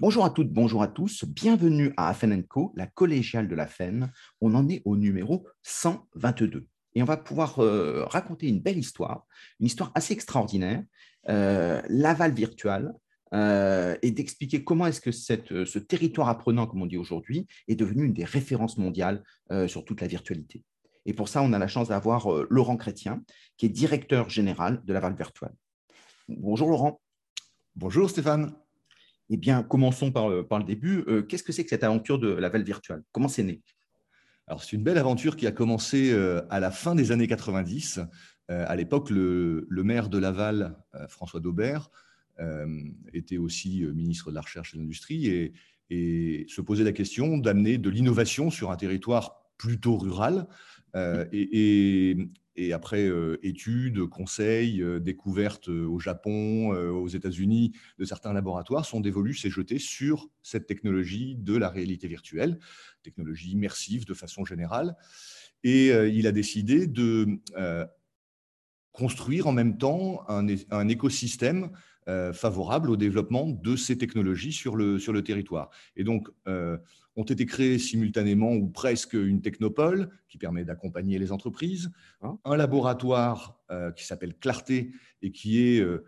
Bonjour à toutes, bonjour à tous. Bienvenue à Afen Co, la collégiale de la FEN. On en est au numéro 122. Et on va pouvoir euh, raconter une belle histoire, une histoire assez extraordinaire, euh, l'aval virtuel, euh, et d'expliquer comment est-ce que ce territoire apprenant, comme on dit aujourd'hui, est devenu une des références mondiales sur toute la virtualité. Et pour ça, on a la chance d'avoir Laurent Chrétien, qui est directeur général de l'aval virtuel. Bonjour Laurent. Bonjour Stéphane. Eh bien, commençons par, euh, le début. Euh, qu'est-ce que c'est que cette aventure de la Val virtuelle? Comment c'est né? Alors, c'est une belle aventure qui a commencé euh, à la fin des années 90. À l'époque, le, maire de Laval, François Daubert, était aussi ministre de la Recherche et de l'Industrie et, se posait la question d'amener de l'innovation sur un territoire plutôt rural. et après euh, études, conseils, euh, découvertes euh, au Japon, aux États-Unis de certains laboratoires, sont dévolus s'est jeté sur cette technologie de la réalité virtuelle, technologie immersive de façon générale. Et il a décidé de construire en même temps un écosystème favorable au développement de ces technologies sur le, sur le territoire. Et donc, ont été créés simultanément ou presque une technopole qui permet d'accompagner les entreprises, hein un laboratoire euh, qui s'appelle Clarté et qui est euh,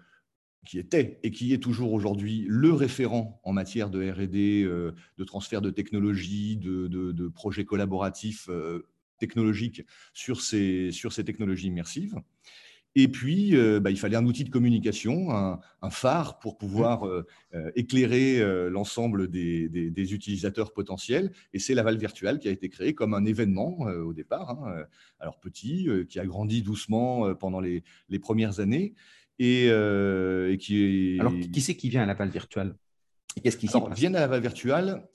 qui était et qui est toujours aujourd'hui le référent en matière de R&D, euh, de transfert de technologies, de, de projets collaboratifs technologiques sur ces, sur ces technologies immersives. Et puis, euh, bah, il fallait un outil de communication, un, phare pour pouvoir mmh. euh, euh, éclairer l'ensemble des, utilisateurs potentiels. Et c'est Laval Virtual qui a été créé comme un événement au départ, hein, alors petit, qui a grandi doucement pendant les, premières années. Et, qui est... Alors, qui c'est qui vient à Laval Virtual Qu'est-ce qui Viennent à Laval Virtual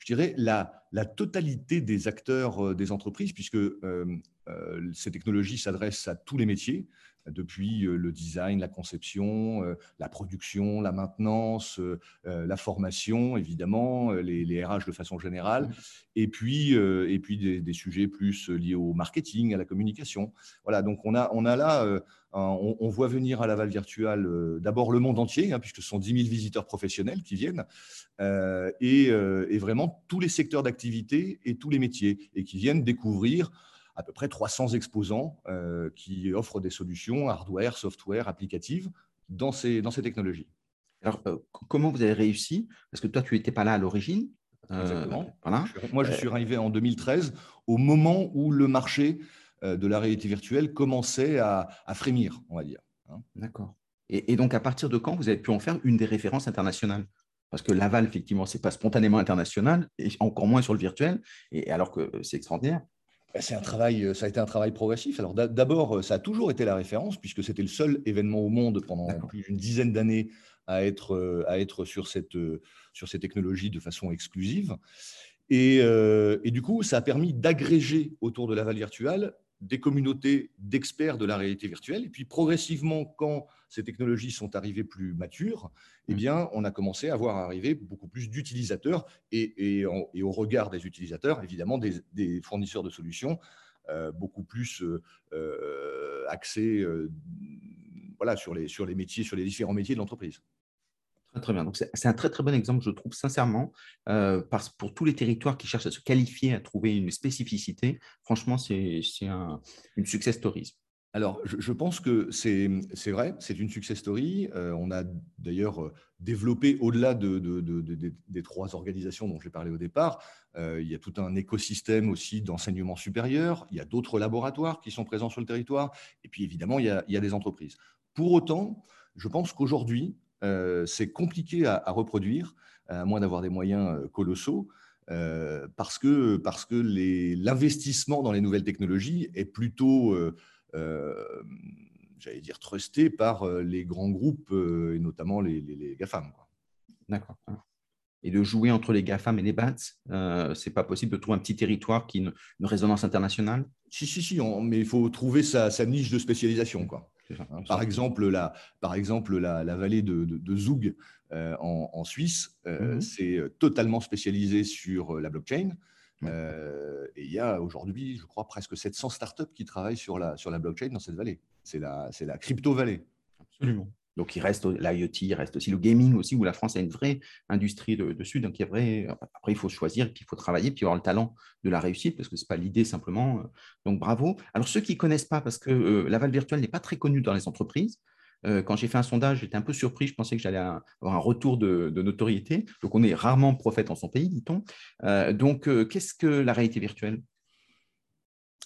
je dirais, la, totalité des acteurs des entreprises, puisque euh, ces technologies s'adressent à tous les métiers, depuis euh, le design, la conception, euh, la production, la maintenance, la formation, évidemment, les, RH de façon générale, mmh. et puis, et puis des, sujets plus liés au marketing, à la communication. Voilà, donc on a, on a là, on, voit venir à Laval Virtual d'abord le monde entier, hein, puisque ce sont 10 000 visiteurs professionnels qui viennent, et, vraiment tous les secteurs d'activité et tous les métiers, et qui viennent découvrir à peu près 300 exposants euh, qui offrent des solutions hardware, software, applicatives dans ces, dans ces technologies. Alors, euh, comment vous avez réussi? Parce que toi, tu n'étais pas là à l'origine. Euh, Exactement. Voilà. Moi, je suis arrivé en 2013, au moment où le marché de la réalité virtuelle commençait à, frémir, on va dire. Hein. D'accord. Et, donc, à partir de quand vous avez pu en faire une des références internationales? Parce que Laval, effectivement, ce n'est pas spontanément international, et encore moins sur le virtuel, et alors que c'est extraordinaire. Bah, c'est un travail, euh, ça a été un travail progressif. Alors d'abord, euh, ça a toujours été la référence puisque c'était le seul événement au monde pendant plus d'une dizaine d'années à être, euh, à être sur, cette, sur ces technologies de façon exclusive. Et, et du coup, ça a permis d'agréger autour de Laval Virtual des communautés d'experts de la réalité virtuelle. Et puis progressivement, quand ces technologies sont arrivées plus matures, eh bien, on a commencé à voir arriver beaucoup plus d'utilisateurs et, et, au regard des utilisateurs, évidemment, des, fournisseurs de solutions euh, beaucoup plus euh, euh, axés voilà, sur, les, sur les métiers, sur les différents métiers de l'entreprise. Très, bien. Donc, c'est un très, très bon exemple, je trouve, sincèrement, euh, parce, pour tous les territoires qui cherchent à se qualifier, à trouver une spécificité. Franchement, c'est un, une success story. Alors, je, pense que c'est vrai, c'est une success story. Euh, on a d'ailleurs euh, développé, au-delà de, des trois organisations dont j'ai parlé au départ, il y a tout un écosystème aussi d'enseignement supérieur. Il y a d'autres laboratoires qui sont présents sur le territoire. Et puis, évidemment, il y a, des entreprises. Pour autant, je pense qu'aujourd'hui, euh, c'est compliqué à, reproduire, à moins d'avoir des moyens euh, colossaux, euh, parce que, parce que l'investissement dans les nouvelles technologies est plutôt, j'allais dire, trusté par les grands groupes, et notamment les, les, GAFAM. D'accord. Et de jouer entre les GAFAM et les BATS, ce c'est pas possible de trouver un petit territoire qui a une, résonance internationale? Si, si, si, mais il faut trouver sa, sa niche de spécialisation. Quoi. Hein, par exemple, la, par exemple, la, vallée de, de, Zug euh, en, Suisse, euh, mhm. c'est euh, totalement spécialisé sur la blockchain. et il y a aujourd'hui, je crois, presque 700 startups qui travaillent sur la, sur la blockchain dans cette vallée. C'est la, la crypto-vallée. Absolument. Donc, il reste l'IoT, il reste aussi le gaming aussi, où la France a une vraie industrie dessus. Donc, il y a vrai... après, il faut choisir, puis il faut travailler, puis avoir le talent de la réussite, parce que ce n'est pas l'idée simplement. Donc, bravo. Alors, ceux qui ne connaissent pas, parce que euh, l'aval virtuel n'est pas très connu dans les entreprises, euh, quand j'ai fait un sondage, j'étais un peu surpris. Je pensais que j'allais avoir un retour de, notoriété. Donc, on est rarement prophète en son pays, dit-on. Euh, donc, qu'est-ce que la réalité virtuelle?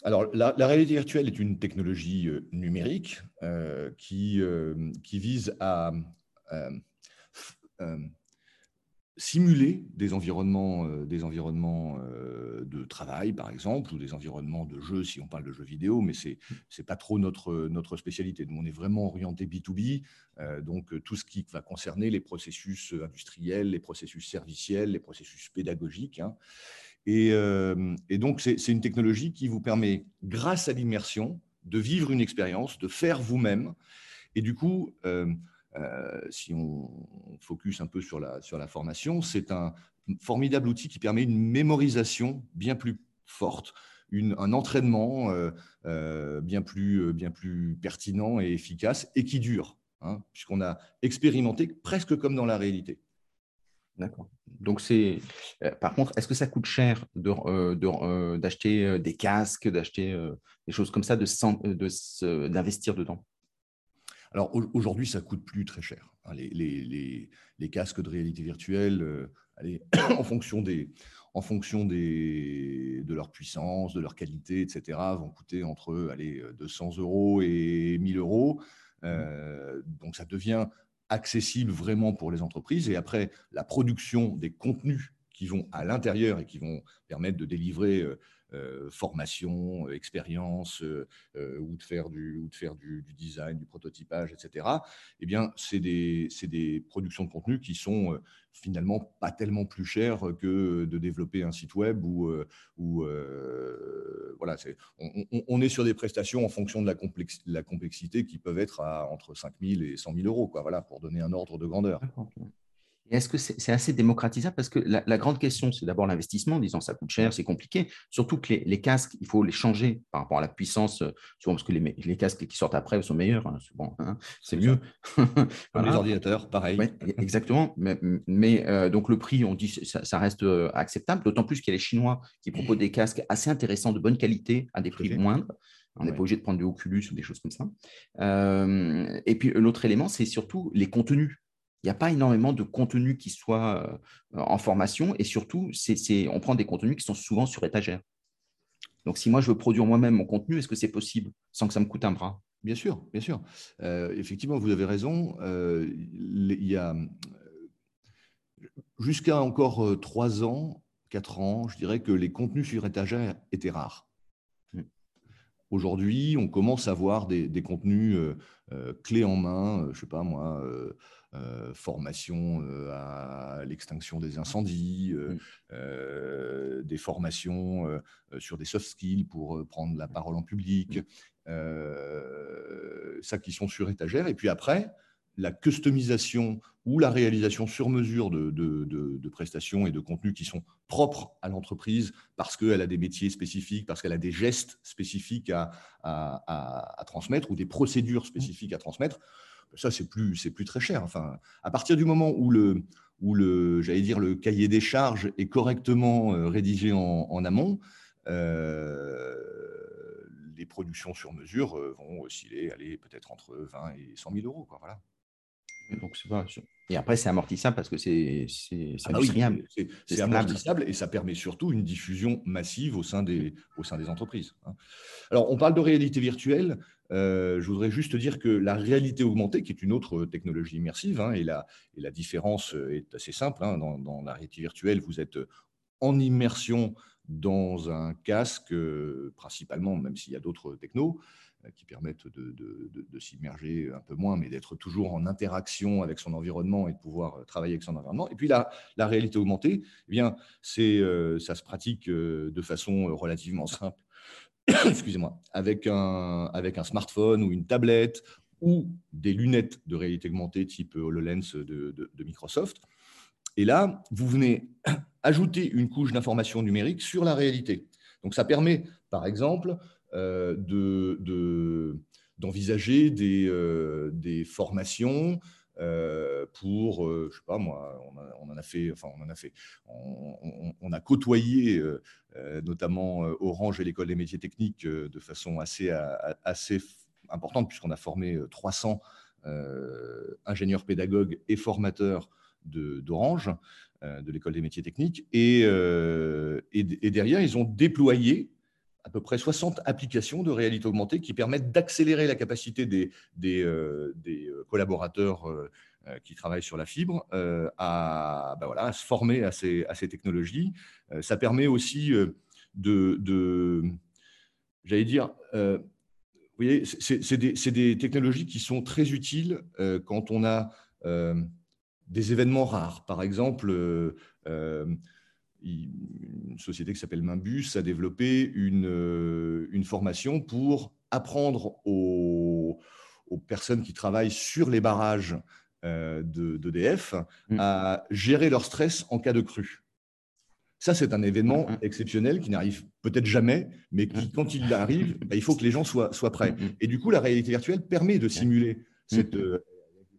Alors, la, réalité virtuelle est une technologie euh, numérique euh, qui, euh, qui, vise à simuler des environnements, des environnements de travail, par exemple, ou des environnements de jeu, si on parle de jeux vidéo, mais ce n'est pas trop notre, spécialité. On est vraiment orienté B2B, donc tout ce qui va concerner les processus industriels, les processus serviciels, les processus pédagogiques. Hein. Euh, et, donc, c'est une technologie qui vous permet, grâce à l'immersion, de vivre une expérience, de faire vous-même. Et du coup, euh, euh, si on focus un peu sur la, sur la formation, c'est un formidable outil qui permet une mémorisation bien plus forte, un entraînement bien, plus, bien plus pertinent et efficace et qui dure, hein, puisqu'on a expérimenté presque comme dans la réalité. D'accord. Donc, c'est. Euh, par contre, est-ce que ça coûte cher euh, euh, d'acheter des casques, d'acheter des choses comme ça, d'investir de, dedans? Alors, aujourd'hui, ça coûte plus très cher. Hein. Les, casques de réalité virtuelle, en fonction, des, en fonction des, de leur puissance, de leur qualité, etc., vont coûter entre allez, 200 euros et 1000 euros. Mmh. donc, ça devient accessible vraiment pour les entreprises. Et après, la production des contenus qui vont à l'intérieur et qui vont permettre de délivrer euh, euh, formation, euh, expérience, ou de faire, du, ou de faire du, design, du prototypage, etc., eh bien, c'est des, des, productions de contenu qui sont finalement pas tellement plus chères que de développer un site web ou, voilà, on, on, est sur des prestations en fonction de la, la complexité qui peuvent être à entre 5 000 et 100 000 euros, quoi, voilà, pour donner un ordre de grandeur. Est-ce que c'est assez démocratisable? Parce que la, grande question, c'est d'abord l'investissement, en disant ça coûte cher, c'est compliqué. Surtout que les, casques, il faut les changer par rapport à la puissance, euh, souvent parce que les, casques qui sortent après sont meilleurs, hein, hein, c'est mieux. Les ordinateurs, pareil. exactement. Mais, euh, donc le prix, on dit ça, ça reste euh, acceptable, d'autant plus qu'il y a les Chinois qui proposent des casques assez intéressants, de bonne qualité, à des prix moindres. On n'est pas obligé de prendre du Oculus ou des choses comme ça. et puis l'autre élément, c'est surtout les contenus il n'y a pas énormément de contenu qui soit euh, en formation et surtout, c'est, on prend des contenus qui sont souvent sur étagère. Donc, si moi, je veux produire moi-même mon contenu, est-ce que c'est possible sans que ça me coûte un bras? Bien sûr, bien sûr. Euh, effectivement, vous avez raison. Euh, il y a jusqu'à encore trois ans, quatre ans, je dirais que les contenus sur étagère étaient rares. Hmm. Aujourd'hui, on commence à voir des, des contenus clés en main, je ne sais pas moi, euh, formation euh, à l'extinction des incendies, euh, des formations sur des soft skills pour prendre la parole en public, ça qui sont sur étagère. Et puis après, la customisation ou la réalisation sur mesure de, prestations et de contenus qui sont propres à l'entreprise parce qu'elle a des métiers spécifiques, parce qu'elle a des gestes spécifiques à, transmettre ou des procédures spécifiques à transmettre ça, c'est plus, c'est plus très cher. Enfin, à partir du moment où le, où le, j'allais dire, le cahier des charges est correctement euh, rédigé en, amont, euh, les productions sur mesure euh, vont osciller, aller peut-être entre 20 et 100 000 euros. Quoi, voilà. Donc, pas... Et après, c'est amortissable parce que c'est ah bah C'est amortissable et ça permet surtout une diffusion massive au sein des, au sein des entreprises. Hein. Alors, on parle de réalité virtuelle. Euh, je voudrais juste dire que la réalité augmentée, qui est une autre technologie immersive, hein, et, la, différence est assez simple. Hein. dans, la réalité virtuelle, vous êtes en immersion dans un casque, euh, principalement, même s'il y a d'autres technos, euh, qui permettent de, s'immerger un peu moins, mais d'être toujours en interaction avec son environnement et de pouvoir euh, travailler avec son environnement. Et puis la, réalité augmentée, eh bien, euh, ça se pratique de façon relativement simple, excusez-moi, avec un, avec un smartphone ou une tablette ou des lunettes de réalité augmentée type HoloLens de, Microsoft. Et là, vous venez ajouter une couche d'information numérique sur la réalité. Donc ça permet, par exemple, euh, de, d'envisager des, des formations pour, je sais pas moi, on, en a fait, enfin on en a fait, on, a côtoyé notamment Orange et l'école des métiers techniques de façon assez, importante puisqu'on a formé 300 ingénieurs pédagogues et formateurs d'Orange, de, l'école des métiers techniques. Et, derrière, ils ont déployé à peu près 60 applications de réalité augmentée qui permettent d'accélérer la capacité des, des, euh, euh, collaborateurs euh, qui travaillent sur la fibre à, bah voilà, se former à ces, à ces technologies. ça permet aussi de, de j'allais dire, vous voyez, c'est des, des, technologies qui sont très utiles quand on a des événements rares. Par exemple, une société qui s'appelle Mimbus a développé une, euh, une formation pour apprendre aux, aux, personnes qui travaillent sur les barrages euh, d'EDF mm. à gérer leur stress en cas de crue. Ça, c'est un événement mm, mm. exceptionnel qui n'arrive peut-être jamais, mais qui, quand il arrive, bah, il faut que les gens soient, soient prêts. Et du coup, la réalité virtuelle permet de simuler cette, euh,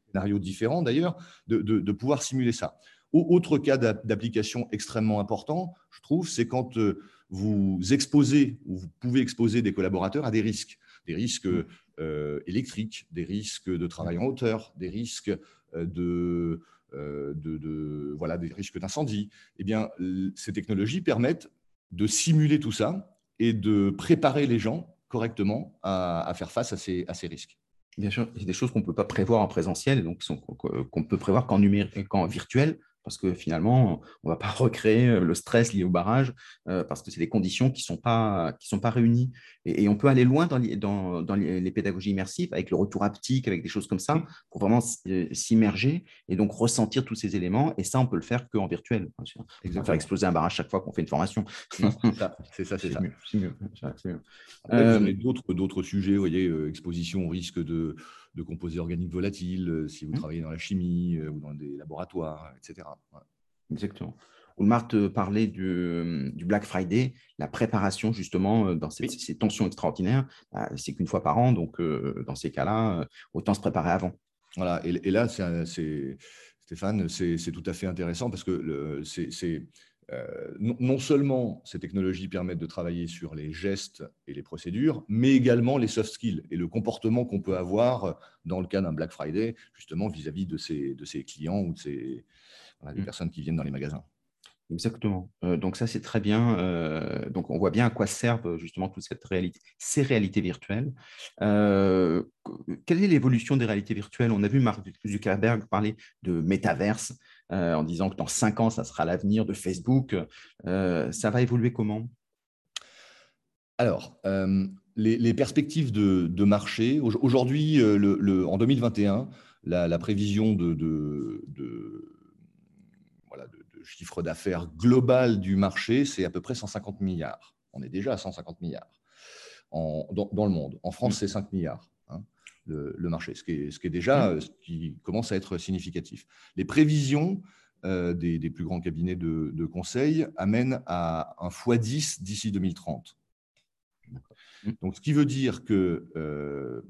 scénario différent d'ailleurs, de, de, de, pouvoir simuler ça. Autre cas d'application extrêmement important, je trouve, c'est quand euh, vous exposez ou vous pouvez exposer des collaborateurs à des risques, des risques mmh. euh, électriques, des risques de travail en hauteur, des risques euh, de, de, voilà, des risques d'incendie. Eh bien, ces technologies permettent de simuler tout ça et de préparer les gens correctement à, faire face à ces, à ces risques. Bien sûr, c'est des choses qu'on ne peut pas prévoir en présentiel, donc qu'on peut prévoir qu'en virtuel parce que finalement, on ne va pas recréer euh, le stress lié au barrage, euh, parce que c'est des conditions qui ne sont, pas, sont pas réunies. Et, on peut aller loin dans, les, dans, dans les, pédagogies immersives, avec le retour haptique, avec des choses comme ça, pour vraiment euh, s'immerger et donc ressentir tous ces éléments. Et ça, on peut le faire qu'en virtuel. On faire exploser un barrage chaque fois qu'on fait une formation. C'est ça, c'est ça. C'est mieux. mieux. d'autres sujets, vous voyez, exposition au risque de de composés organiques volatiles, euh, si vous mmh. travaillez dans la chimie euh, ou dans des laboratoires, etc. Exactement. Oulmar te parlait du, Black Friday, la préparation justement euh, dans ces, tensions extraordinaires. Bah, c'est qu'une fois par an, donc dans ces cas-là, autant se préparer avant. Voilà, et, là, c'est, Stéphane, c'est tout à fait intéressant parce que c'est euh, non, seulement ces technologies permettent de travailler sur les gestes et les procédures, mais également les soft skills et le comportement qu'on peut avoir dans le cas d'un Black Friday, justement vis-à-vis de ses, de ses clients ou de ces des mm. personnes qui viennent dans les magasins. Exactement. Euh, donc ça, c'est très bien. Euh, donc on voit bien à quoi servent justement toute cette réalité, ces réalités virtuelles. quelle est l'évolution des réalités virtuelles? On a vu Mark Zuckerberg parler de métaverse. Euh, en disant que dans cinq ans, ça sera l'avenir de Facebook. Euh, ça va évoluer comment? Alors, euh, les, perspectives de, marché, aujourd'hui, en 2021, la, prévision de, chiffre d'affaires global du marché, c'est à peu près 150 milliards. On est déjà à 150 milliards dans, le monde. En France, mmh. c'est 5 milliards le, marché, ce qui, est, ce qui est déjà mmh. ce qui commence à être significatif. Les prévisions euh, des, plus grands cabinets de, conseil amènent à un x10 d'ici 2030. Mmh. Donc, ce qui veut dire que euh,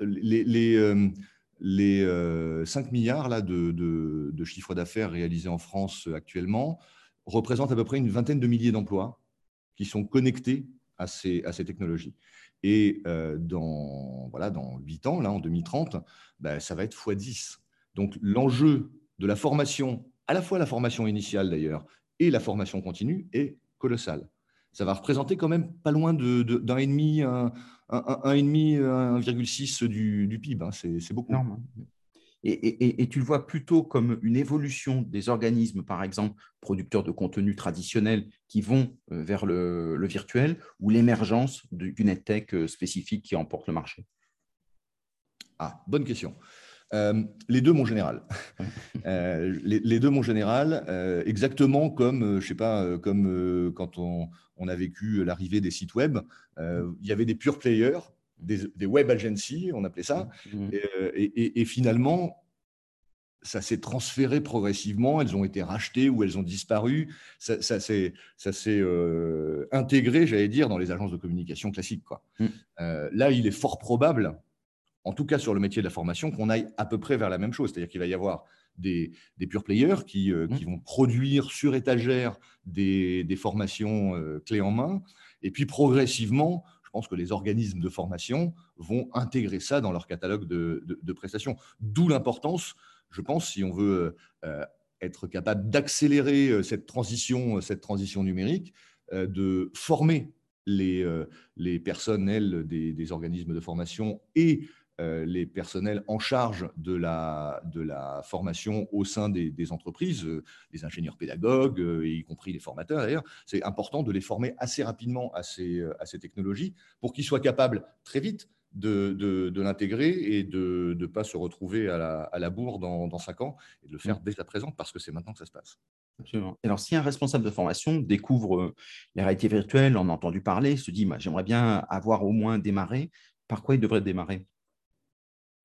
les, les, 5 euh, milliards là, de, de chiffre d'affaires réalisés en France actuellement représentent à peu près une vingtaine de milliers d'emplois qui sont connectés à ces, à ces technologies. Et euh, dans, voilà, dans 8 ans, là, en 2030, ben, ça va être x10. Donc l'enjeu de la formation, à la fois la formation initiale d'ailleurs, et la formation continue, est colossal. Ça va représenter quand même pas loin d'un de, et demi, un, un, demi, 1,6 du, du PIB. Hein. C'est beaucoup. Et, tu le vois plutôt comme une évolution des organismes, par exemple, producteurs de contenu traditionnels qui vont euh, vers le, virtuel, ou l'émergence d'une EdTech euh, spécifique qui emporte le marché? Ah, bonne question. Euh, les deux, mon général. les, deux, mon général, exactement comme, je sais pas, comme quand on, on, a vécu l'arrivée des sites web, il y avait des pure players des, web agencies, on appelait ça. Mmh. Euh, et, finalement, ça s'est transféré progressivement, elles ont été rachetées ou elles ont disparu. Ça, s'est euh, intégré, j'allais dire, dans les agences de communication classiques. Quoi. Mmh. Euh, là, il est fort probable en tout cas sur le métier de la formation, qu'on aille à peu près vers la même chose. C'est-à-dire qu'il va y avoir des, des pure players qui, mmh. qui, vont produire sur étagère des, des formations clés en main. Et puis progressivement, je pense que les organismes de formation vont intégrer ça dans leur catalogue de, prestations. D'où l'importance, je pense, si on veut être capable d'accélérer cette transition, cette transition numérique, de former les, personnels des, des, organismes de formation et euh, les personnels en charge de la, de la formation au sein des, entreprises, euh, les ingénieurs pédagogues, euh, y compris les formateurs d'ailleurs, c'est important de les former assez rapidement à ces, à ces technologies pour qu'ils soient capables très vite de, de, l'intégrer et de ne pas se retrouver à la, à la bourre dans, dans cinq ans et de le faire mmh. dès à présent parce que c'est maintenant que ça se passe. Absolument. Alors, si un responsable de formation découvre les réalités virtuelles, en a entendu parler, se dit j'aimerais bien avoir au moins démarré, par quoi il devrait démarrer?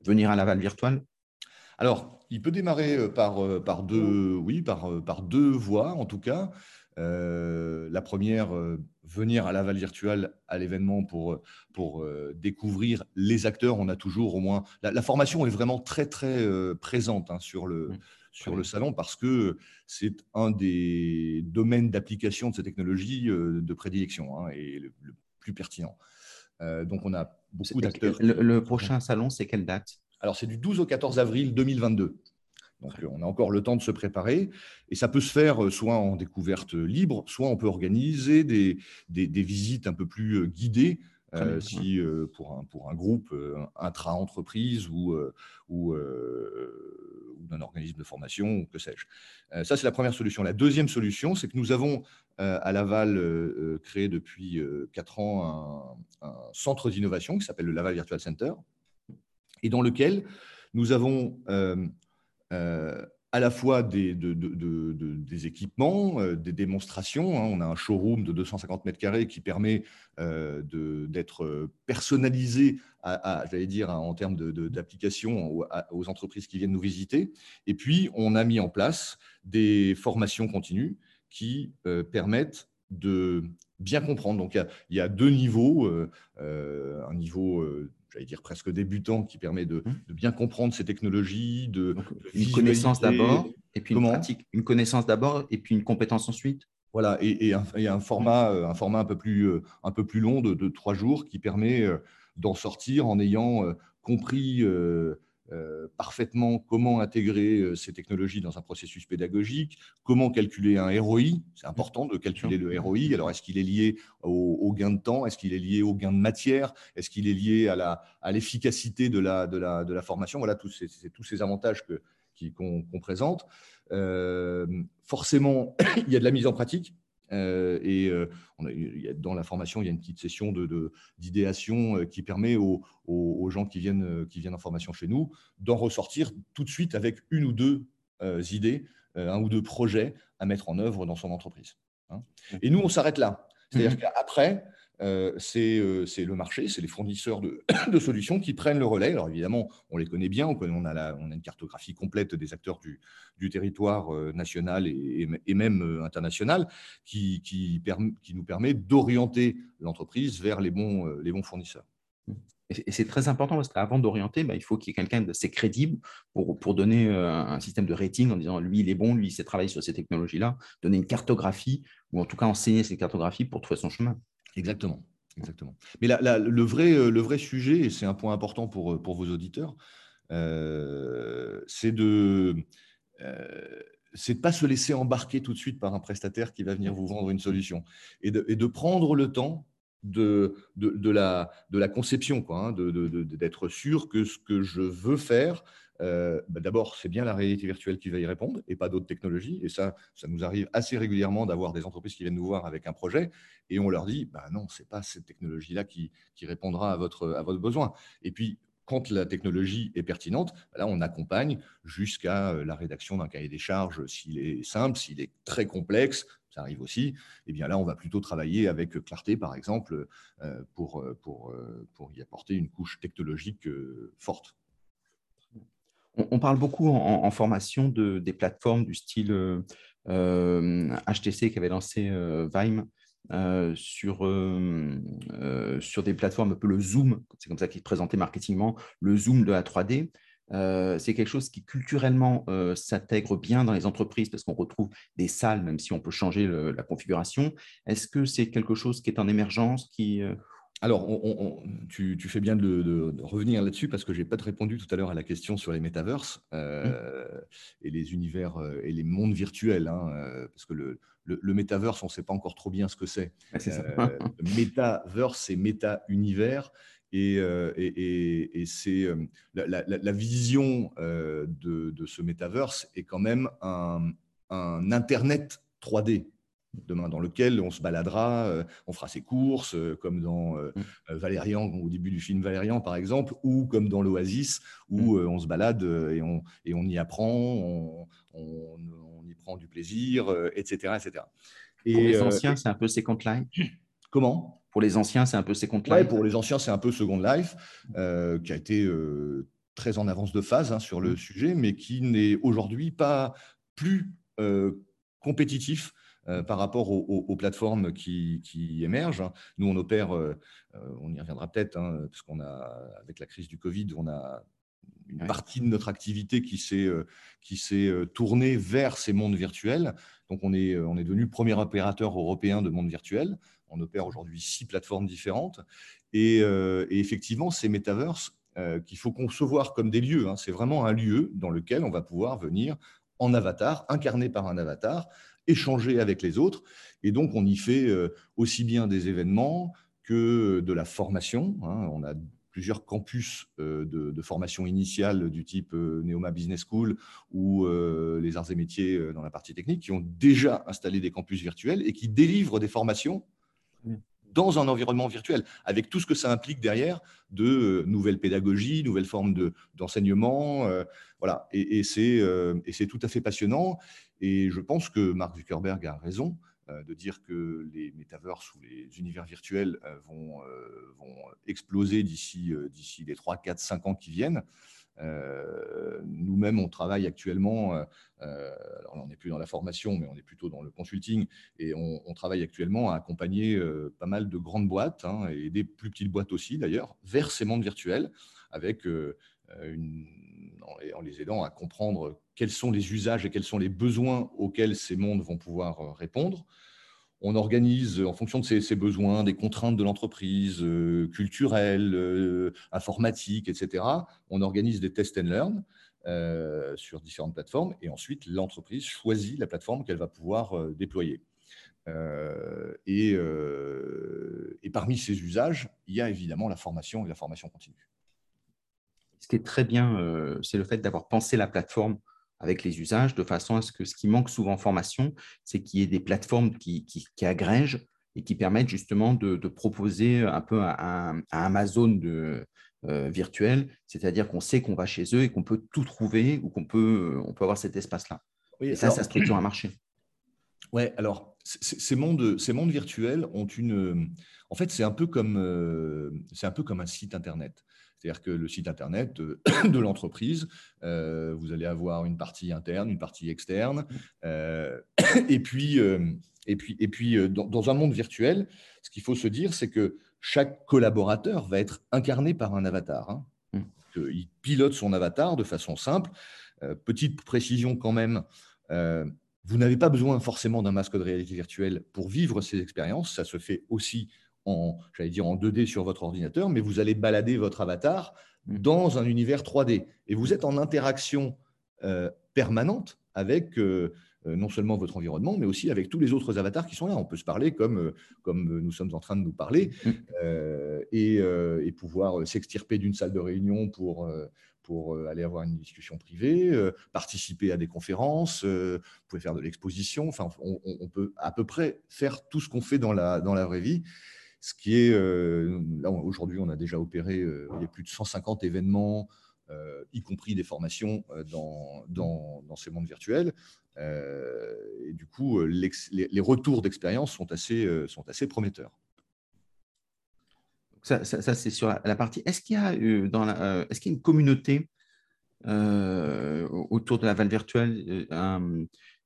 Venir à Laval virtuel Alors, il peut démarrer euh, par, euh, par, deux, oui, par, euh, par deux voies, en tout cas. la première, venir à Laval virtuel à l'événement pour, pour découvrir les acteurs. On a toujours au moins. La, formation est vraiment très, très présente hein, sur, le, sur le salon parce que c'est un des domaines d'application de ces technologies de prédilection hein, et le, plus pertinent. Donc, on a beaucoup d'acteurs. Le, prochain salon, c'est quelle date? Alors, c'est du 12 au 14 avril 2022. Donc, on a encore le temps de se préparer. Et ça peut se faire euh, soit en découverte libre, soit on peut organiser des, des, visites un peu plus euh, guidées. Euh, si pour, un, pour un groupe intra-entreprise ou, ou, ou d'un organisme de formation, ou que sais-je. ça, c'est la première solution. La deuxième solution, c'est que nous avons à Laval créé depuis quatre ans un, un centre d'innovation qui s'appelle le Laval Virtual Center, et dans lequel nous avons euh, euh, à la fois des, équipements, euh, des démonstrations. Hein. On a un showroom de 250 mètres carrés qui permet d'être personnalisé, j'allais dire, en termes d'application aux entreprises qui viennent nous visiter. Et puis, on a mis en place des formations continues qui permettent de bien comprendre. Donc, il y a, deux niveaux. un niveau j'allais dire presque débutant, qui permet de, mmh. bien comprendre ces technologies, de, une connaissance d'abord et puis une pratique, une connaissance d'abord et puis une compétence ensuite. Voilà, et, un, format, euh, un format un peu plus, euh, un peu plus long de, trois jours qui permet euh, d'en sortir en ayant compris euh, parfaitement comment intégrer euh, ces technologies dans un processus pédagogique, comment calculer un ROI. C'est important de calculer le ROI. Alors, est-ce qu'il est lié au, gain de temps? Est-ce qu'il est lié au gain de matière? Est-ce qu'il est lié à l'efficacité de, la, de, la, de la formation? Voilà, tous ces, tous ces avantages qu'on présente. Euh, forcément, il y a de la mise en pratique. Euh, et euh, on a, dans la formation, il y a une petite session d'idéation de, euh, qui permet aux, aux, gens qui viennent, qui viennent en formation chez nous d'en ressortir tout de suite avec une ou deux idées, un ou deux projets à mettre en œuvre dans son entreprise. Hein. Et nous, on s'arrête là. C'est-à-dire mmh qu'après, euh, euh, c'est le marché, c'est les fournisseurs de, solutions qui prennent le relais. Alors évidemment, on les connaît bien, on, a, une cartographie complète des acteurs du, territoire euh, national et, même international qui, nous permet d'orienter l'entreprise vers les bons, fournisseurs. Et c'est très important parce qu'avant d'orienter, bah, il faut qu'il y ait quelqu'un d'assez crédible pour, donner un système de rating en disant lui, il est bon, lui, il sait travailler sur ces technologies-là, donner une cartographie ou en tout cas enseigner ces cartographies pour trouver son chemin. Exactement. Exactement. Mais le, vrai, euh, le vrai sujet, et c'est un point important pour, euh, pour vos auditeurs, euh, c'est de ne pas se laisser embarquer tout de suite par un prestataire qui va venir vous vendre une solution et de, et de prendre le temps de, de, la, de la conception, quoi, hein, d'être sûr que ce que je veux faire, euh, bah, d'abord, c'est bien la réalité virtuelle qui va y répondre et pas d'autres technologies. Et ça, ça nous arrive assez régulièrement d'avoir des entreprises qui viennent nous voir avec un projet et on leur dit bah non, c'est pas cette technologie-là qui, répondra à votre, à votre besoin. Et puis, quand la technologie est pertinente, bah, là, on accompagne jusqu'à euh, la rédaction d'un cahier des charges s'il est simple, s'il est très complexe, ça arrive aussi, eh bien là, on va plutôt travailler avec Clarté, par exemple, euh, pour, pour, pour y apporter une couche technologique forte. On, parle beaucoup en, formation de, des plateformes du style HTC euh, qui avait lancé euh, Vime sur, des plateformes un peu le Zoom, c'est comme ça qu'il présentait marketingement, le Zoom de la 3D. c'est quelque chose qui culturellement s'intègre bien dans les entreprises parce qu'on retrouve des salles, même si on peut changer la configuration. Est-ce que c'est quelque chose qui est en émergence qui, alors, tu, fais bien de, revenir là-dessus parce que je n'ai pas répondu tout à l'heure à la question sur les métaverses euh, et les univers euh, et les mondes virtuels. Hein, euh, parce que le, le, métaverse, on ne sait pas encore trop bien ce que c'est. métaverse, c'est méta-univers. Et, c'est la, vision de, ce métaverse est quand même un, un Internet 3D demain dans lequel on se baladera, euh, on fera ses courses, euh, comme dans euh, mm. Valérian, au début du film Valérian par exemple, ou comme dans l'Oasis, où mm. on se balade et on, et on y apprend, on, y prend du plaisir, etc., etc. Et, pour les anciens, c'est un peu Second Life Comment? Pour les anciens, c'est un peu Second Life ouais, Pour les anciens, c'est un peu Second Life, qui a été très en avance de phase hein, sur le mm. sujet, mais qui n'est aujourd'hui pas plus compétitif euh, par rapport aux, plateformes qui, émergent. Nous, on opère, euh, euh, on y reviendra peut-être, hein, parce qu'on a, avec la crise du Covid, on a une partie de notre activité qui s'est qui s'est tournée vers ces mondes virtuels. Donc, on est, on est devenu le premier opérateur européen de mondes virtuels. On opère aujourd'hui six plateformes différentes. Et, effectivement, ces metaverses qu'il faut concevoir comme des lieux. Hein. C'est vraiment un lieu dans lequel on va pouvoir venir en avatar, incarné par un avatar, échanger avec les autres. Et donc, on y fait euh, aussi bien des événements que de la formation. Hein. On a plusieurs campus euh, de, formation initiale du type euh, Neoma Business School ou les arts et métiers dans la partie technique qui ont déjà installé des campus virtuels et qui délivrent des formations dans un environnement virtuel, avec tout ce que ça implique derrière de nouvelles pédagogies, nouvelles formes d'enseignement. voilà. Et, et c'est tout à fait passionnant. Et je pense que Mark Zuckerberg a raison euh, de dire que les métaverses ou les univers virtuels euh, vont, euh, vont exploser d'ici les 3, 4, 5 ans qui viennent. Nous-mêmes, on travaille actuellement, alors on n'est plus dans la formation, mais on est plutôt dans le consulting, et on, travaille actuellement à accompagner pas mal de grandes boîtes, hein, et des plus petites boîtes aussi d'ailleurs, vers ces mondes virtuels, avec en les aidant à comprendre quels sont les usages et quels sont les besoins auxquels ces mondes vont pouvoir euh, répondre. On organise, en fonction de ces, besoins, des contraintes de l'entreprise, euh, culturelles, euh, informatiques, etc. On organise des test and learn sur différentes plateformes et ensuite l'entreprise choisit la plateforme qu'elle va pouvoir déployer. et, et, parmi ces usages, il y a évidemment la formation et la formation continue ce qui est très bien, c'est le fait d'avoir pensé la plateforme avec les usages de façon à ce que ce qui manque souvent en formation, c'est qu'il y ait des plateformes qui, agrègent et qui permettent justement de, proposer un peu un, Amazon de, euh, virtuel, c'est-à-dire qu'on sait qu'on va chez eux et qu'on peut tout trouver ou qu'on peut, on peut avoir cet espace-là. et ça, ça structure un marché. Ouais, alors ces mondes, ces mondes virtuels ont une. En fait, c'est un peu comme euh, c'est un peu comme un site internet. C'est-à-dire que le site Internet de, l'entreprise, euh, vous allez avoir une partie interne, une partie externe. Euh, et puis, euh, et puis, et puis dans, un monde virtuel, ce qu'il faut se dire, c'est que chaque collaborateur va être incarné par un avatar. Hein. Mmh. Il pilote son avatar de façon simple. petite précision quand même, vous n'avez pas besoin forcément d'un masque de réalité virtuelle pour vivre ces expériences. Ça se fait aussi en, j'allais dire en 2D sur votre ordinateur, mais vous allez balader votre avatar mmh. dans un univers 3D. Et vous êtes en interaction euh, permanente avec euh, euh, non seulement votre environnement, mais aussi avec tous les autres avatars qui sont là. On peut se parler comme, comme nous sommes en train de nous parler et, et, pouvoir s'extirper d'une salle de réunion pour, pour aller avoir une discussion privée, participer à des conférences, vous pouvez faire de l'exposition. Enfin, on, on, peut à peu près faire tout ce qu'on fait dans la, dans la vraie vie. Ce qui est, euh, là aujourd'hui, on a déjà opéré euh, plus de 150 événements, euh, y compris des formations dans, dans, dans, ces mondes virtuels. et du coup, les, retours d'expérience sont assez, sont assez prometteurs. Ça, ça, c'est sur la, partie. Est-ce qu'il y a est-ce y a une communauté autour de la valve virtuelle,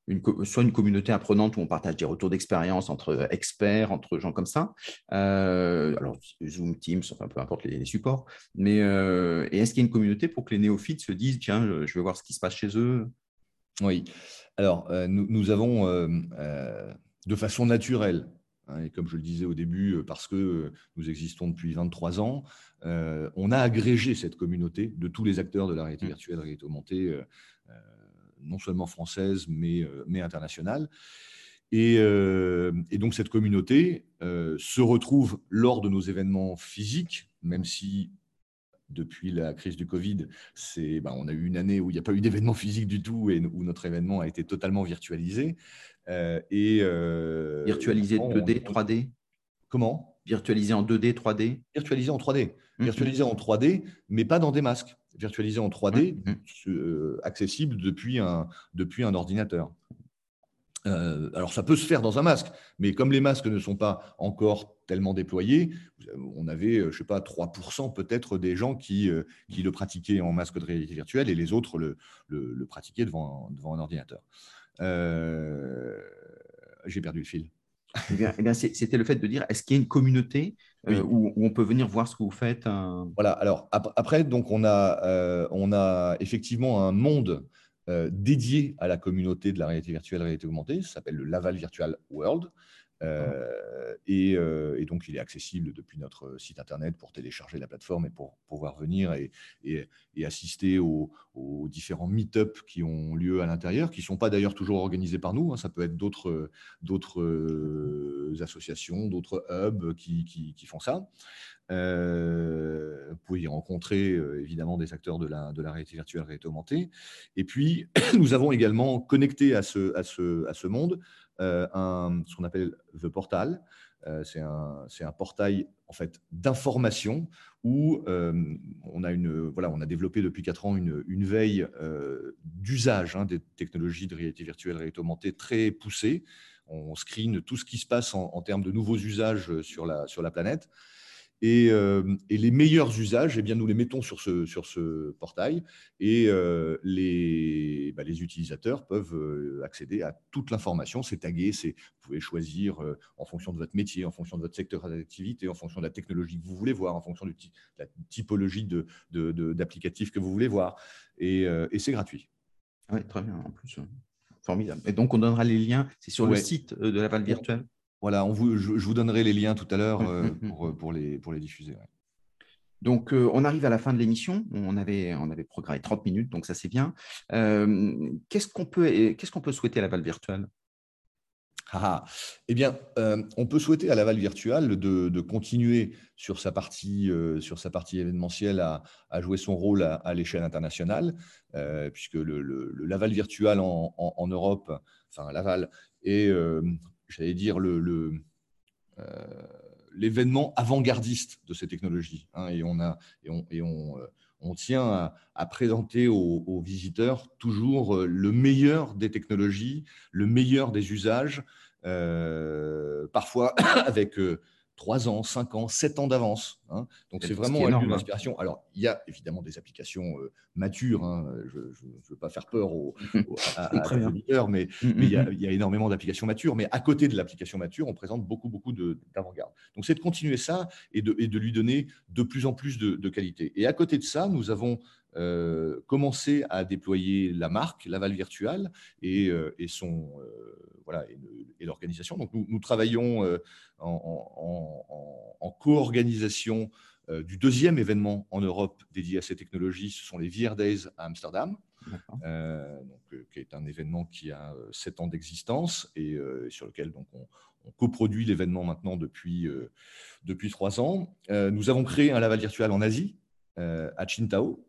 une, soit une communauté apprenante où on partage des retours d'expérience entre experts, entre gens comme ça. alors, Zoom, Teams, enfin, peu importe les, supports. Mais et est-ce qu'il y a une communauté pour que les néophytes se disent, tiens, je veux voir ce qui se passe chez eux? Oui. Alors, nous, nous, avons, de façon naturelle, hein, et comme je le disais au début, parce que nous existons depuis 23 ans, on a agrégé cette communauté de tous les acteurs de la réalité mmh. virtuelle, réalité augmentée non seulement française, mais, euh, mais internationale. Et, euh, et, donc cette communauté euh, se retrouve lors de nos événements physiques, même si depuis la crise du Covid, c'est, ben, on a eu une année où il n'y a pas eu d'événement physique du tout et où notre événement a été totalement virtualisé. et, virtualisé 2D, 3D Comment? Virtualisé en 2D, 3D Virtualisé en 3D. Mmh, Virtualisé en 3D, mais pas dans des masques virtualisé en 3D, mmh, mmh. euh, accessible depuis un, depuis un ordinateur. Euh, alors ça peut se faire dans un masque, mais comme les masques ne sont pas encore tellement déployés, on avait, euh, je sais pas, 3% peut-être des gens qui, qui le pratiquaient en masque de réalité virtuelle et les autres le, le, pratiquaient devant, devant un ordinateur. J'ai perdu le fil. Eh bien, eh c'était le fait de dire, est-ce qu'il y a une communauté euh, où, on peut venir voir ce que vous faites Voilà, alors après, donc on a, euh, on a effectivement un monde euh, dédié à la communauté de la réalité virtuelle, réalité augmentée, ça s'appelle le Laval Virtual World. Euh, et, euh, et, donc, il est accessible depuis notre site internet pour télécharger la plateforme et pour pouvoir venir et, assister aux, différents meet-up qui ont lieu à l'intérieur, qui ne sont pas d'ailleurs toujours organisés par nous. Hein. ça peut être d'autres euh, associations, d'autres hubs qui, font ça. vous pouvez y rencontrer évidemment des acteurs de la, réalité virtuelle, réalité augmentée. Et puis, nous avons également connecté à ce, monde euh, un, ce qu'on appelle The Portal. Euh, c'est un, portail en fait d'information où euh, on a une voilà on a développé depuis quatre ans une, veille d'usage hein, des technologies de réalité virtuelle réalité augmentée très poussée. On screen tout ce qui se passe en, termes de nouveaux usages sur la planète. Euh, et, les meilleurs usages, eh bien, nous les mettons sur ce, sur ce portail et euh, les, bah, les, utilisateurs peuvent euh, accéder à toute l'information. C'est tagué, vous pouvez choisir en fonction de votre métier, en fonction de votre secteur d'activité, en fonction de la technologie que vous voulez voir, en fonction de la typologie d'applicatifs de, que vous voulez voir. Et, c'est gratuit. Oui, très bien, en plus. Formidable. Et donc, on donnera les liens, c'est sur le site de la Val Virtuelle voilà, on vous, je, vous donnerai les liens tout à l'heure euh, mmh, mmh, mmh. pour, pour, les, pour les diffuser. Donc, euh, on arrive à la fin de l'émission. On avait, on avait programmé 30 minutes, donc ça, c'est bien. Euh, qu'est-ce qu'on peut, qu'est-ce qu'on peut souhaiter à la Val virtuelle ah, ah. Eh bien, on peut souhaiter à la Val virtuelle de, de continuer sur sa partie, sur sa partie événementielle à, à, jouer son rôle à, l'échelle internationale, puisque le, le, Laval virtuel en, en, en, Europe, enfin Laval, est j'allais dire, le, euh, l'événement avant-gardiste de ces technologies. Hein, et on, a, et on, et on, euh, on tient à, présenter aux, visiteurs toujours euh, le meilleur des technologies, le meilleur des usages, parfois avec 3 ans, 5 ans, 7 ans d'avance. Hein. Donc, c'est vraiment une hein. inspiration. Alors, il y a évidemment des applications euh, matures. Hein. Je ne veux pas faire peur aux, à, auditeurs, mais, mm, mm, mm. il, y a, énormément d'applications matures. Mais à côté de l'application mature, on présente beaucoup, beaucoup d'avant-garde. Donc, c'est de continuer ça et de, et de, lui donner de plus en plus de, qualité. Et à côté de ça, nous avons euh, commencé à déployer la marque Laval Virtual et, euh, et son voilà et, l'organisation. Donc nous, nous travaillons en, co-organisation euh, du deuxième événement en Europe dédié à ces technologies. Ce sont les VR Days à Amsterdam, euh, euh, qui est un événement qui a sept ans d'existence et, sur lequel donc, on, coproduit l'événement maintenant depuis, depuis trois ans. nous avons créé un Laval virtuel en Asie, à Qingdao, euh,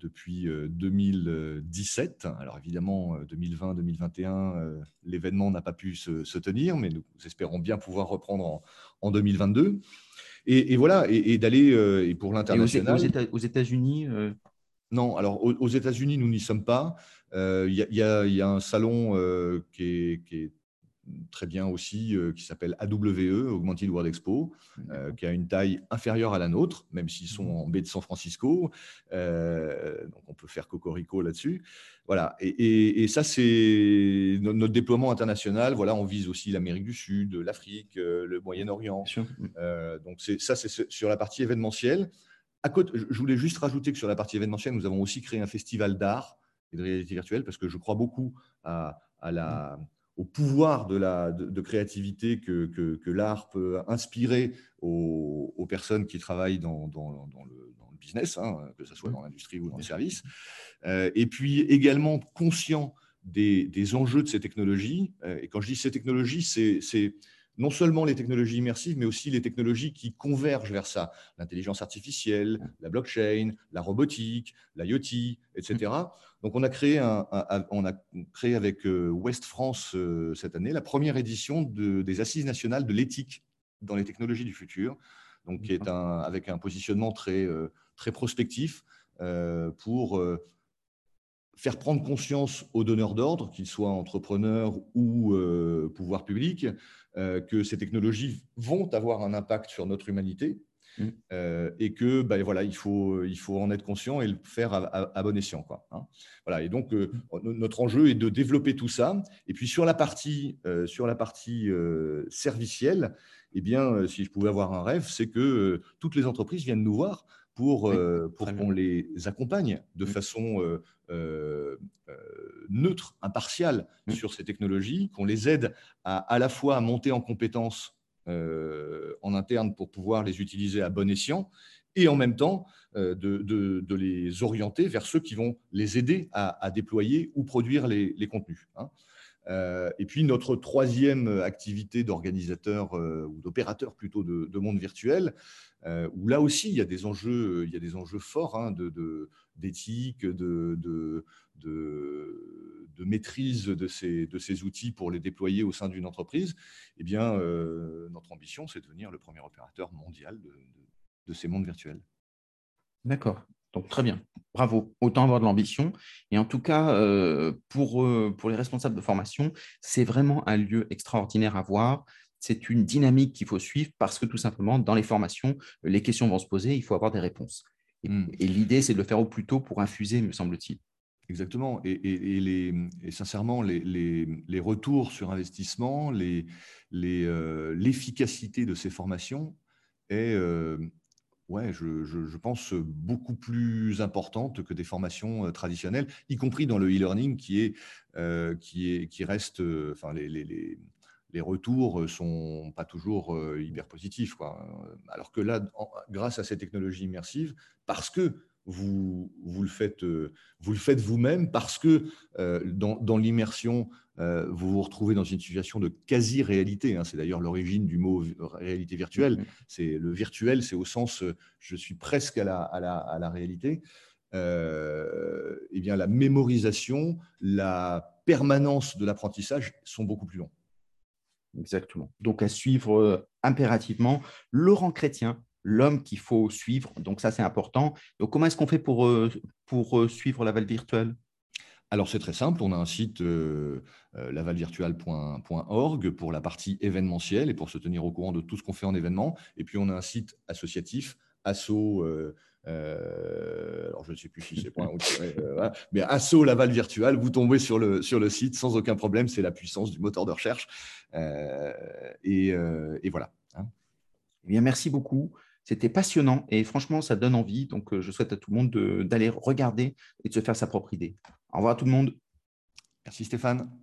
depuis 2017. Euh, Alors évidemment, 2020-2021, euh, l'événement n'a pas pu se, tenir, mais nous espérons bien pouvoir reprendre en, 2022. Et, voilà, et, d'aller et pour l'international. Aux États-Unis Non, alors aux, États-Unis, nous n'y sommes pas. Il y, a un salon qui est, qui est très bien aussi, euh, qui s'appelle AWE, Augmented World Expo, euh, qui a une taille inférieure à la nôtre, même s'ils sont mhm. en baie de San Francisco. Euh, donc on peut faire cocorico là-dessus. Voilà. Et, ça, c'est notre déploiement international. Voilà, on vise aussi l'Amérique du Sud, l'Afrique, le Moyen-Orient. donc ça, c'est sur la partie événementielle. À côté, je voulais juste rajouter que sur la partie événementielle, nous avons aussi créé un festival d'art et de réalité virtuelle parce que je crois beaucoup à, la, au pouvoir de, la, de, créativité que, que, l'art peut inspirer aux, personnes qui travaillent dans, dans, le, business, hein, que ce soit dans l'industrie ou dans le service. Euh, et puis également conscient des, des, enjeux de ces technologies. Euh, et quand je dis ces technologies, c'est non seulement les technologies immersives, mais aussi les technologies qui convergent vers ça. L'intelligence artificielle, la blockchain, la robotique, l'IoT, etc. Donc, on a créé, un, on a créé avec euh, West France euh, cette année la première édition des Assises nationales de l'éthique dans les technologies du futur, donc qui est un, avec un positionnement très, euh, très prospectif pour faire prendre conscience aux donneurs d'ordre, qu'ils soient entrepreneurs ou pouvoir public, euh, que ces technologies vont avoir un impact sur notre humanité mm. euh, et que ben, voilà, il, faut, il faut en être conscient et le faire à, bon escient. Quoi, hein. voilà, et donc, euh, mm. notre enjeu est de développer tout ça. Et puis, sur la partie, sur la partie servicielle, eh bien, si je pouvais avoir un rêve, c'est que toutes les entreprises viennent nous voir pour, pour qu'on les accompagne de mm. façon euh, euh, neutre, impartial mmh. sur ces technologies, qu'on les aide à, à la fois à monter en compétences euh, en interne pour pouvoir les utiliser à bon escient, et en même temps de, de, les orienter vers ceux qui vont les aider à, déployer ou produire les, contenus. Hein. et puis notre troisième activité d'organisateur ou d'opérateur plutôt de, monde virtuel, où là aussi il y a des enjeux, il y a des enjeux forts hein, d'éthique, de, de, de, maîtrise de ces, de ces outils pour les déployer au sein d'une entreprise, eh bien, euh, notre ambition, c'est de devenir le premier opérateur mondial de, ces mondes virtuels. D'accord. Donc, très bien. Bravo. Autant avoir de l'ambition. Et en tout cas, euh, pour, euh, pour les responsables de formation, c'est vraiment un lieu extraordinaire à voir. C'est une dynamique qu'il faut suivre parce que tout simplement, dans les formations, les questions vont se poser, il faut avoir des réponses. Hmm. Et, l'idée, c'est de le faire au plus tôt pour infuser, me semble-t-il. Exactement. Et, les, sincèrement, les, retours sur investissement, euh, l'efficacité de ces formations est, euh, ouais, je, pense, beaucoup plus importante que des formations euh, traditionnelles, y compris dans le e-learning qui, est, qui, est, qui reste, enfin, les, les retours sont pas toujours hyper positifs. Quoi. Alors que là, grâce à ces technologies immersives, parce que vous, vous le faites vous le faites vous-même, parce que dans, l'immersion, vous vous retrouvez dans une situation de quasi-réalité. Hein. C'est d'ailleurs l'origine du mot réalité virtuelle. Mmh c'est le virtuel, c'est au sens je suis presque à la, à la, à la réalité. eh bien, la mémorisation, la permanence de l'apprentissage sont beaucoup plus longs. Exactement. Donc, à suivre euh, impérativement Laurent Chrétien, l'homme qu'il faut suivre. Donc, ça, c'est important. Donc, comment est-ce qu'on fait pour, euh, pour euh, suivre Laval Virtuel alors c'est très simple, on a un site lavalvirtual.org pour la partie événementielle et pour se tenir au courant de tout ce qu'on fait en événement. Et puis on a un site associatif, asso euh, alors, je ne sais plus si c'est point, euh, mais Asso Laval Virtual, vous tombez sur le, sur le site sans aucun problème. C'est la puissance du moteur de recherche. Euh, et, voilà. Hein. Eh bien, merci beaucoup. C'était passionnant et franchement, ça donne envie. Donc, je souhaite à tout le monde d'aller regarder et de se faire sa propre idée. Au revoir à tout le monde. Merci Stéphane.